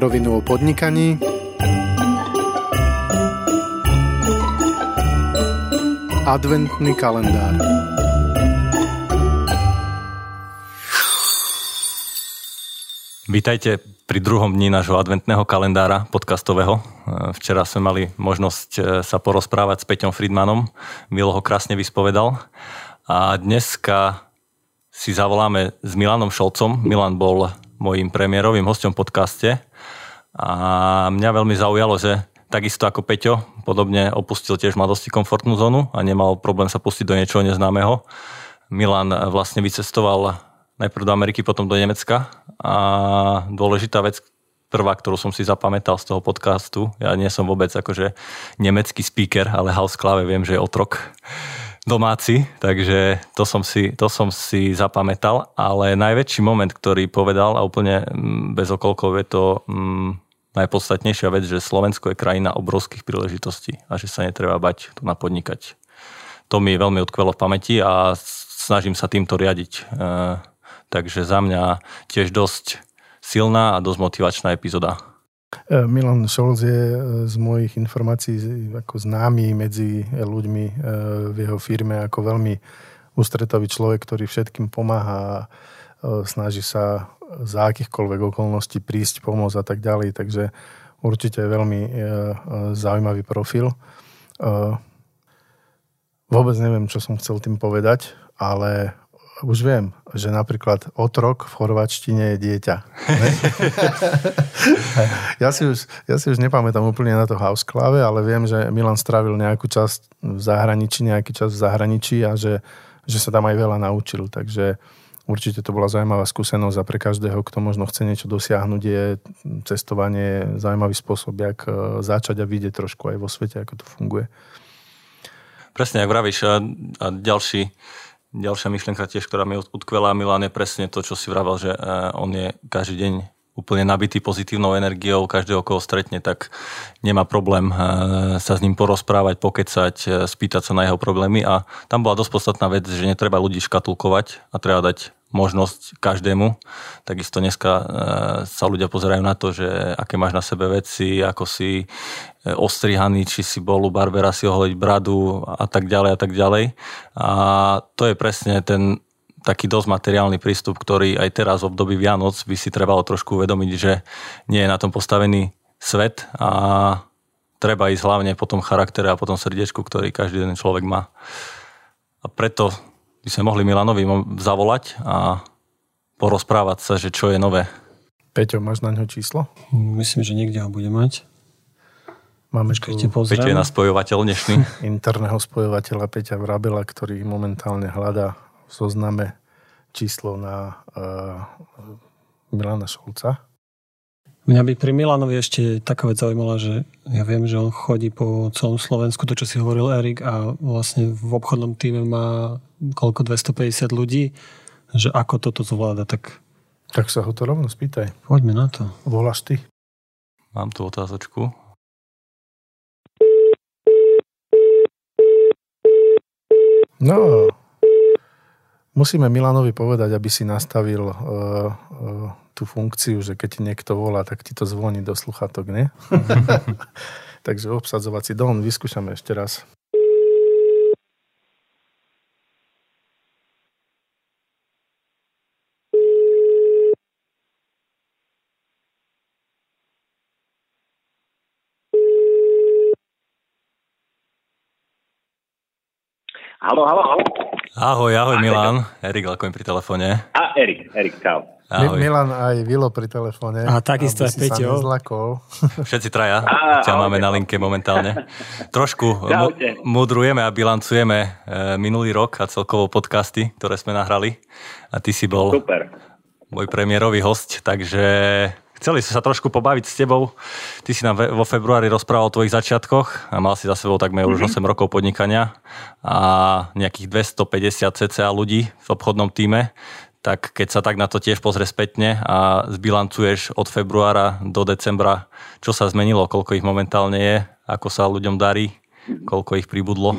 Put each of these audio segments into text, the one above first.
Rovinu o podnikaní Adventný kalendár Vítajte pri druhom dni nášho adventného kalendára podcastového. Včera sme mali možnosť e, sa porozprávať s Peťom Friedmanom. Milo ho krásne vyspovedal. A dneska si zavoláme s Milanom Šolcom. Milan bol mojim premiérovým hostom v podcaste. A mňa veľmi zaujalo, že takisto ako Peťo, podobne opustil tiež mladosti komfortnú zónu a nemal problém sa pustiť do niečoho neznámeho. Milan vlastne vycestoval najprv do Ameriky, potom do Nemecka a dôležitá vec, prvá, ktorú som si zapamätal z toho podcastu, ja nie som vôbec akože nemecký speaker, ale House Klave viem, že je otrok domáci, takže to som, si, to som si zapamätal, ale najväčší moment, ktorý povedal a úplne mm, bez okolkov je to mm, najpodstatnejšia vec, že Slovensko je krajina obrovských príležitostí a že sa netreba bať tu napodnikať. To mi veľmi odkvelo v pamäti a snažím sa týmto riadiť. E, takže za mňa tiež dosť silná a dosť motivačná epizóda. E, Milan Scholz je e, z mojich informácií ako známy medzi ľuďmi v jeho firme ako veľmi ústretový človek, ktorý všetkým pomáha a snaží sa za akýchkoľvek okolností prísť, pomôcť a tak ďalej. Takže určite veľmi zaujímavý profil. Vôbec neviem, čo som chcel tým povedať, ale už viem, že napríklad otrok v chorvačtine je dieťa. ja, si už, ja si už nepamätám úplne na to house klave, ale viem, že Milan strávil nejakú časť v zahraničí, nejaký čas v zahraničí a že, že sa tam aj veľa naučil. Takže určite to bola zaujímavá skúsenosť a pre každého, kto možno chce niečo dosiahnuť, je cestovanie zaujímavý spôsob, jak e, začať a vidieť trošku aj vo svete, ako to funguje. Presne, ak vravíš. A, a ďalší Ďalšia myšlienka tiež, ktorá mi utkvelá Milan, je presne to, čo si vravel, že eh, on je každý deň úplne nabitý pozitívnou energiou, každého, koho stretne, tak nemá problém eh, sa s ním porozprávať, pokecať, spýtať sa na jeho problémy a tam bola dosť podstatná vec, že netreba ľudí škatulkovať a treba dať možnosť každému. Takisto dneska e, sa ľudia pozerajú na to, že aké máš na sebe veci, ako si e, ostrihaný, či si bol u barbera si oholiť bradu a tak ďalej a tak ďalej. A to je presne ten taký dosť materiálny prístup, ktorý aj teraz v období Vianoc by si trebalo trošku uvedomiť, že nie je na tom postavený svet a treba ísť hlavne po tom charaktere a po tom srdiečku, ktorý každý jeden človek má. A preto by sme mohli Milanovi zavolať a porozprávať sa, že čo je nové. Peťo, máš na ňo číslo? Myslím, že niekde ho bude mať. Máme tu Peťo je na spojovateľ dnešný. interného spojovateľa Peťa Vrabela, ktorý momentálne hľadá v zozname číslo na uh, Milana Šolca. Mňa by pri Milanovi ešte taká vec zaujímala, že ja viem, že on chodí po celom Slovensku, to čo si hovoril Erik, a vlastne v obchodnom týme má koľko 250 ľudí, že ako toto zvláda, tak... Tak sa ho to rovno spýtaj. Poďme na to. Voláš ty? Mám tu otázočku. No, musíme Milanovi povedať, aby si nastavil uh, uh, tú funkciu, že keď ti niekto volá, tak ti to zvoní do sluchatok, nie? Takže obsadzovací dom, vyskúšame ešte raz. Halo, halo, halo. Ahoj, ahoj Milan. Erik Lakoň pri telefóne. A Erik, Erik, čau. Ahoj. Milan aj Vilo pri telefóne. A takisto aj Peťo. Všetci traja ťa máme na linke momentálne. Trošku mu- mudrujeme a bilancujeme e, minulý rok a celkovo podcasty, ktoré sme nahrali. A ty si bol Super. môj premiérový host, takže Chceli sa trošku pobaviť s tebou. Ty si nám vo februári rozprával o tvojich začiatkoch a mal si za sebou takmer mm-hmm. už 8 mhm. rokov podnikania a nejakých 250 cca ľudí v obchodnom týme. Tak keď sa tak na to tiež pozrie spätne a zbilancuješ od februára do decembra, čo sa zmenilo, koľko ich momentálne je, ako sa ľuďom darí, koľko ich pribudlo?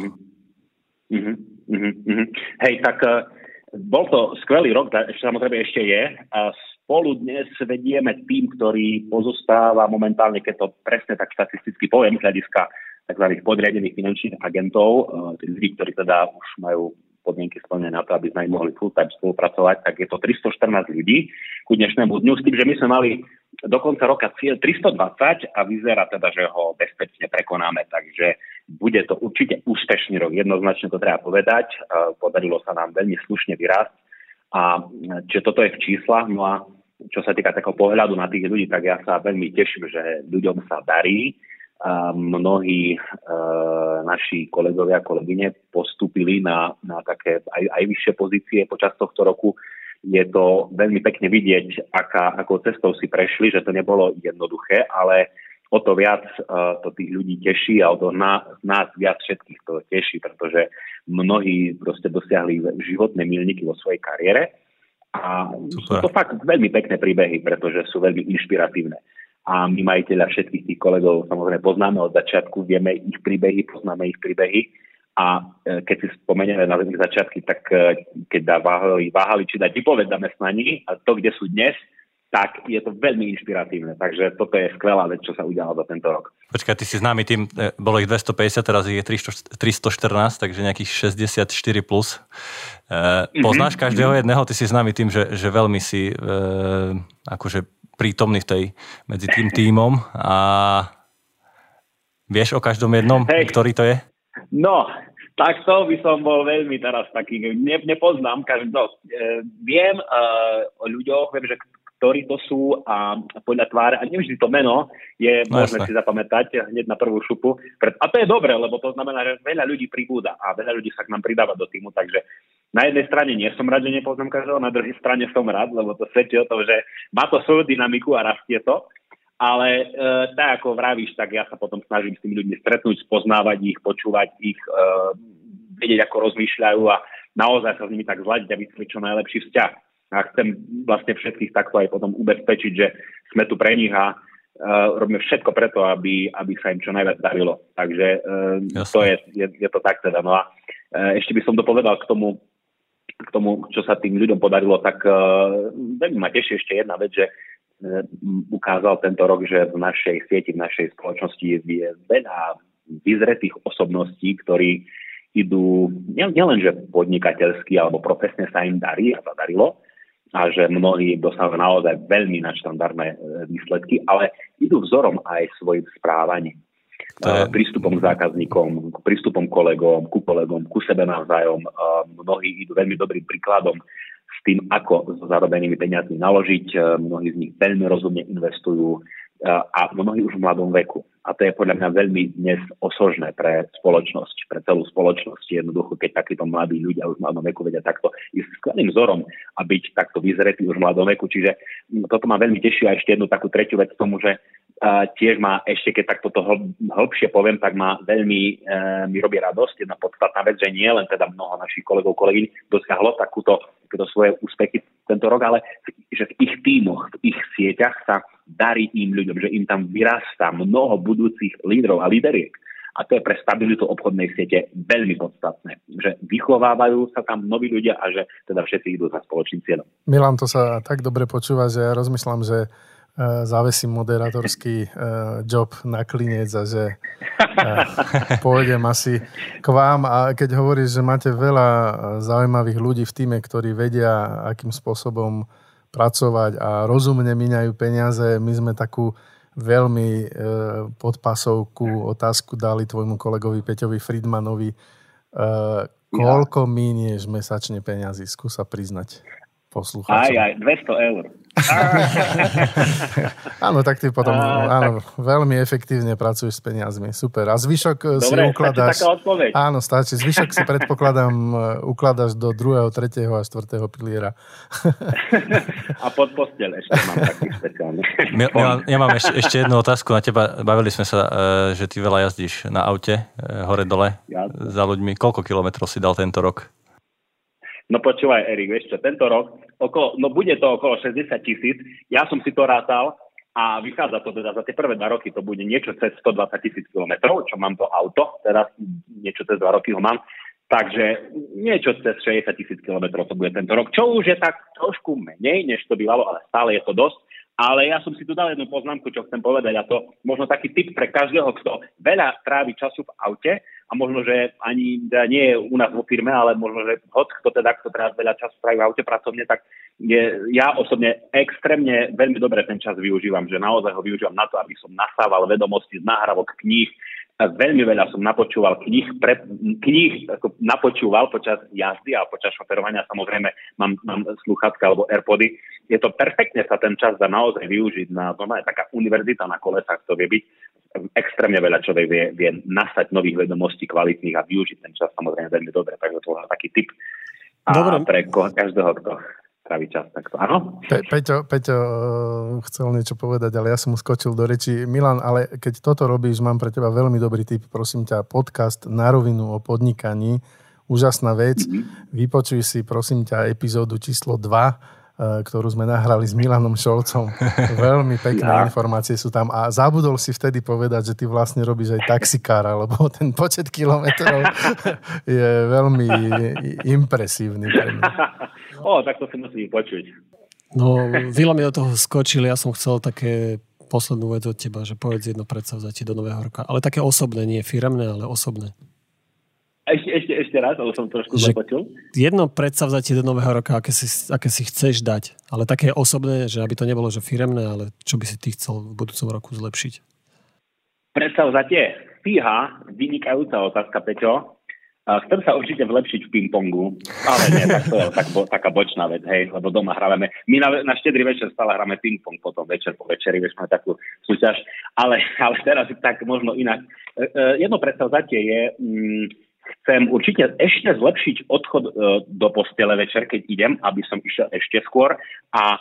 Mm-hmm. Mm-hmm. Hej, tak uh, bol to skvelý rok, ešte samozrejme ešte je. A spolu dnes vedieme tým, ktorý pozostáva momentálne, keď to presne tak štatisticky poviem, z hľadiska tzv. podriadených finančných agentov, tí ľudí, ktorí teda už majú podmienky splnené na to, aby sme mohli full-time spolupracovať, tak je to 314 ľudí ku dnešnému dňu, s tým, že my sme mali do konca roka cieľ 320 a vyzerá teda, že ho bezpečne prekonáme, takže bude to určite úspešný rok, jednoznačne to treba povedať. Podarilo sa nám veľmi slušne vyrásť a čiže toto je v číslach, no a čo sa týka takého pohľadu na tých ľudí, tak ja sa veľmi teším, že ľuďom sa darí a mnohí e, naši kolegovia a kolegyne postúpili na, na také aj, aj vyššie pozície počas tohto roku. Je to veľmi pekne vidieť, aká, akou cestou si prešli, že to nebolo jednoduché, ale o to viac uh, to tých ľudí teší a o to na, nás viac všetkých to teší, pretože mnohí proste dosiahli životné milníky vo svojej kariére a Super. sú to fakt veľmi pekné príbehy, pretože sú veľmi inšpiratívne a my majiteľa všetkých tých kolegov samozrejme poznáme od začiatku, vieme ich príbehy, poznáme ich príbehy a e, keď si spomenieme na ich začiatky, tak e, keď váhali, váhali či dať vypoved zamestnaní a to, kde sú dnes, tak je to veľmi inšpiratívne. Takže toto je skvelá vec, čo sa udialo za tento rok. Počkaj, ty si známy tým, e, bolo ich 250, teraz je 314, takže nejakých 64 plus. mm-hmm. Poznáš každého jedného, ty si známy tým, že, že veľmi si e, akože prítomný v tej, medzi tým tímom a vieš o každom jednom, hey. ktorý to je? No, tak to by som bol veľmi teraz taký, ne, nepoznám každého. E, viem e, o ľuďoch, viem, že ktorí to sú a podľa tváre, a nevždy to meno je no, možné si zapamätať hneď na prvú šupu. A to je dobré, lebo to znamená, že veľa ľudí pribúda a veľa ľudí sa k nám pridáva do týmu, takže na jednej strane nie som rád, že nepoznám každého, na druhej strane som rád, lebo to svedčí o tom, že má to svoju dynamiku a rastie to. Ale e, tak ako vravíš, tak ja sa potom snažím s tými ľuďmi stretnúť, spoznávať ich, počúvať ich, e, vedieť, ako rozmýšľajú a naozaj sa s nimi tak zladiť a vytvoriť čo najlepší vzťah. A chcem vlastne všetkých takto aj potom ubezpečiť, že sme tu pre nich a Uh, robíme všetko preto, aby, aby sa im čo najviac darilo. Takže uh, to je, je, je to tak teda. No a uh, ešte by som dopovedal k tomu, k tomu, čo sa tým ľuďom podarilo, tak uh, veľmi ma teší ešte jedna vec, že uh, ukázal tento rok, že v našej sieti, v našej spoločnosti je veľa vyzretých osobností, ktorí idú nielen, že podnikateľsky alebo profesne sa im darí a zadarilo, a že mnohí dosahujú naozaj veľmi nadštandardné výsledky, ale idú vzorom aj svojim správaním je... prístupom k zákazníkom, k prístupom kolegom, ku kolegom, ku sebe navzájom. Mnohí idú veľmi dobrým príkladom s tým, ako so zarobenými peniazmi naložiť. Mnohí z nich veľmi rozumne investujú a mnohí už v mladom veku. A to je podľa mňa veľmi dnes osožné pre spoločnosť, pre celú spoločnosť. Jednoducho, keď takíto mladí ľudia už v mladom veku vedia takto ísť skvelým vzorom a byť takto vyzretí už v mladom veku. Čiže toto ma veľmi teší a ešte jednu takú tretiu vec k tomu, že uh, tiež má ešte, keď takto to hl- hĺbšie poviem, tak má veľmi, uh, mi robí radosť. Jedna podstatná vec, že nie len teda mnoho našich kolegov, kolegyň dosiahlo takúto, takúto svoje úspechy tento rok, ale že v ich tímoch, v ich sieťach sa darí im ľuďom, že im tam vyrastá mnoho budúcich lídrov a líderiek. A to je pre stabilitu obchodnej siete veľmi podstatné, že vychovávajú sa tam noví ľudia a že teda všetci idú za spoločným cieľom. Milan, to sa tak dobre počúva, že ja rozmýšľam, že e, závesím moderátorský e, job na klinec a že e, pôjdem asi k vám a keď hovoríš, že máte veľa zaujímavých ľudí v týme, ktorí vedia, akým spôsobom pracovať a rozumne míňajú peniaze. My sme takú veľmi e, podpasovku otázku dali tvojmu kolegovi Peťovi Friedmanovi. E, koľko ja. mínieš mesačne peniazy? Skúsa priznať poslucháčom. Aj, aj, 200 eur. áno, tak ty potom a, áno, tak... veľmi efektívne pracuješ s peniazmi. Super. A zvyšok eh, Dobre, si ukladáš... Áno, stačí. Zvyšok si predpokladám eh, ukladáš do druhého, tretieho a štvrtého piliera. a pod postel ešte mám taký špeciálny. Ja mám ešte, ešte jednu otázku na teba. Bavili sme sa, eh, že ty veľa jazdíš na aute, hore-dole za ľuďmi. Koľko kilometrov si dal tento rok? No počúvaj, Erik, vieš čo, tento rok, okolo, no bude to okolo 60 tisíc, ja som si to rátal a vychádza to teda za tie prvé dva roky, to bude niečo cez 120 tisíc kilometrov, čo mám to auto, teraz niečo cez dva roky ho mám, Takže niečo cez 60 tisíc kilometrov to bude tento rok, čo už je tak trošku menej, než to bývalo, ale stále je to dosť. Ale ja som si tu dal jednu poznámku, čo chcem povedať, a to možno taký tip pre každého, kto veľa trávi času v aute a možno, že ani teda nie je u nás vo firme, ale možno, že hod, kto teda, kto teraz veľa času trávi v aute pracovne, tak je, ja osobne extrémne veľmi dobre ten čas využívam, že naozaj ho využívam na to, aby som nasával vedomosti z náhrávok kníh, veľmi veľa som napočúval knih, pre, knih ako napočúval počas jazdy a počas šoferovania, samozrejme mám, mám sluchátka alebo Airpody. Je to perfektne sa ten čas dá naozaj využiť na, to je taká univerzita na kolesách, to vie byť. Extrémne veľa človek vie, vie nasať nových vedomostí kvalitných a využiť ten čas samozrejme veľmi dobre, takže to je taký tip a Dobre. pre každého, kto trávi čas takto. Áno? Pe- Peťo, Peťo uh, chcel niečo povedať, ale ja som mu skočil do reči. Milan, ale keď toto robíš, mám pre teba veľmi dobrý tip. Prosím ťa, podcast na rovinu o podnikaní. Úžasná vec. Mm-hmm. Vypočuj si, prosím ťa, epizódu číslo 2 uh, ktorú sme nahrali s Milanom Šolcom. Veľmi pekné ja. informácie sú tam. A zabudol si vtedy povedať, že ty vlastne robíš aj taxikára, lebo ten počet kilometrov je veľmi impresívny pre mňa. O, tak to si musí počuť. No, Vila mi do toho skočil, ja som chcel také poslednú vec od teba, že povedz jedno predsavzatie do nového roka. Ale také osobné, nie firemné, ale osobné. Ešte, ešte, ešte raz, ale som trošku že započul. Jedno predsavzatie do nového roka, aké si, aké si chceš dať, ale také osobné, že aby to nebolo že firemné, ale čo by si ty chcel v budúcom roku zlepšiť? Predsavzatie. Fíha, vynikajúca otázka, Peťo. Chcem sa určite vlepšiť v ping-pongu, ale nie, tak to je tak, bo, taká bočná vec, hej, lebo doma hrávame. My na, na štedrý večer stále hráme ping-pong, potom večer po večeri, vieš, máme takú súťaž, ale, ale teraz tak možno inak. E, e, jedno predstavzatie je, mm, chcem určite ešte zlepšiť odchod e, do postele večer, keď idem, aby som išiel ešte skôr a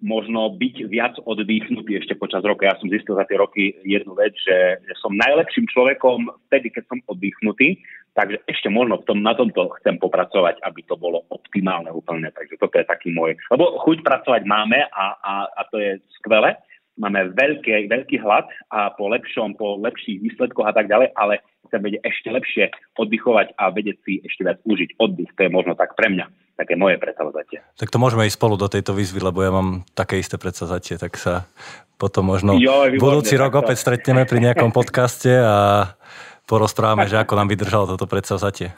možno byť viac oddychnutý ešte počas roka. Ja som zistil za tie roky jednu vec, že, som najlepším človekom vtedy, keď som oddychnutý, takže ešte možno v tom, na tomto chcem popracovať, aby to bolo optimálne úplne. Takže toto je taký môj... Lebo chuť pracovať máme a, a, a to je skvelé. Máme veľký, veľký hlad a po lepšom, po lepších výsledkoch a tak ďalej, ale chcem vedieť ešte lepšie oddychovať a vedieť si ešte viac užiť oddych. To je možno tak pre mňa také moje predsavzatie. Tak to môžeme ísť spolu do tejto výzvy, lebo ja mám také isté predsavzatie, tak sa potom možno jo, výborné, budúci rok opäť stretneme pri nejakom podcaste a porozprávame, že ako nám vydržalo toto predsavzatie.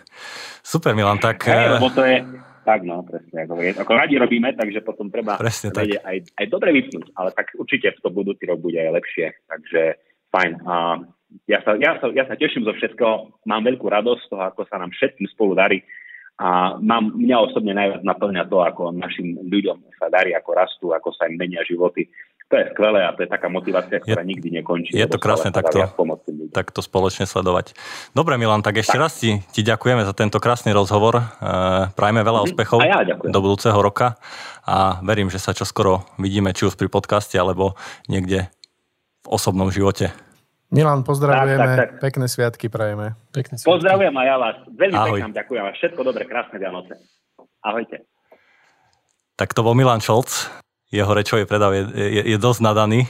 Super, Milan, tak... Hey, lebo to je, tak no, presne. Ako, ako radi robíme, takže potom treba presne tak. aj, aj dobre vypnúť, ale tak určite v to budúci rok bude aj lepšie. Takže fajn. A ja, sa, ja, sa, ja sa teším zo všetkého, mám veľkú radosť z toho, ako sa nám všetkým spolu darí a mám, mňa osobne najviac naplňa to, ako našim ľuďom sa darí, ako rastú, ako sa im menia životy. To je skvelé a to je taká motivácia, ktorá je, nikdy nekončí. Je to krásne takto, takto spoločne sledovať. Dobre Milan, tak ešte tak. raz ti, ti ďakujeme za tento krásny rozhovor. E, prajme veľa mhm. úspechov ja do budúceho roka a verím, že sa čoskoro vidíme či už pri podcaste alebo niekde v osobnom živote. Milan, pozdravujeme, tak, tak, tak. pekné sviatky prajeme. Pekné sviatky. Pozdravujem aj ja vás. Veľmi Ahoj. pekne ďakujem. Všetko dobre, krásne Vianoce. Ahojte. Tak to bol Milan Šolc. Jeho rečový predav je, je, je dosť nadaný.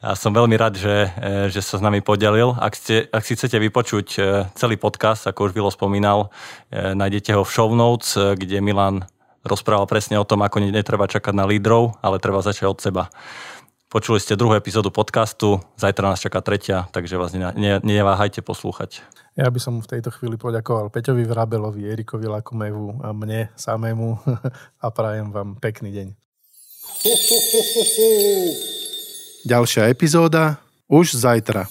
A som veľmi rád, že, e, že sa s nami podelil. Ak, ste, ak si chcete vypočuť e, celý podcast, ako už Vilo spomínal, e, nájdete ho v show notes, kde Milan rozprával presne o tom, ako netreba čakať na lídrov, ale treba začať od seba. Počuli ste druhú epizódu podcastu, zajtra nás čaká tretia, takže vás ne, ne, neváhajte poslúchať. Ja by som v tejto chvíli poďakoval Peťovi Vrabelovi, Erikovi Lakomevu a mne samému a prajem vám pekný deň. Ďalšia epizóda už zajtra.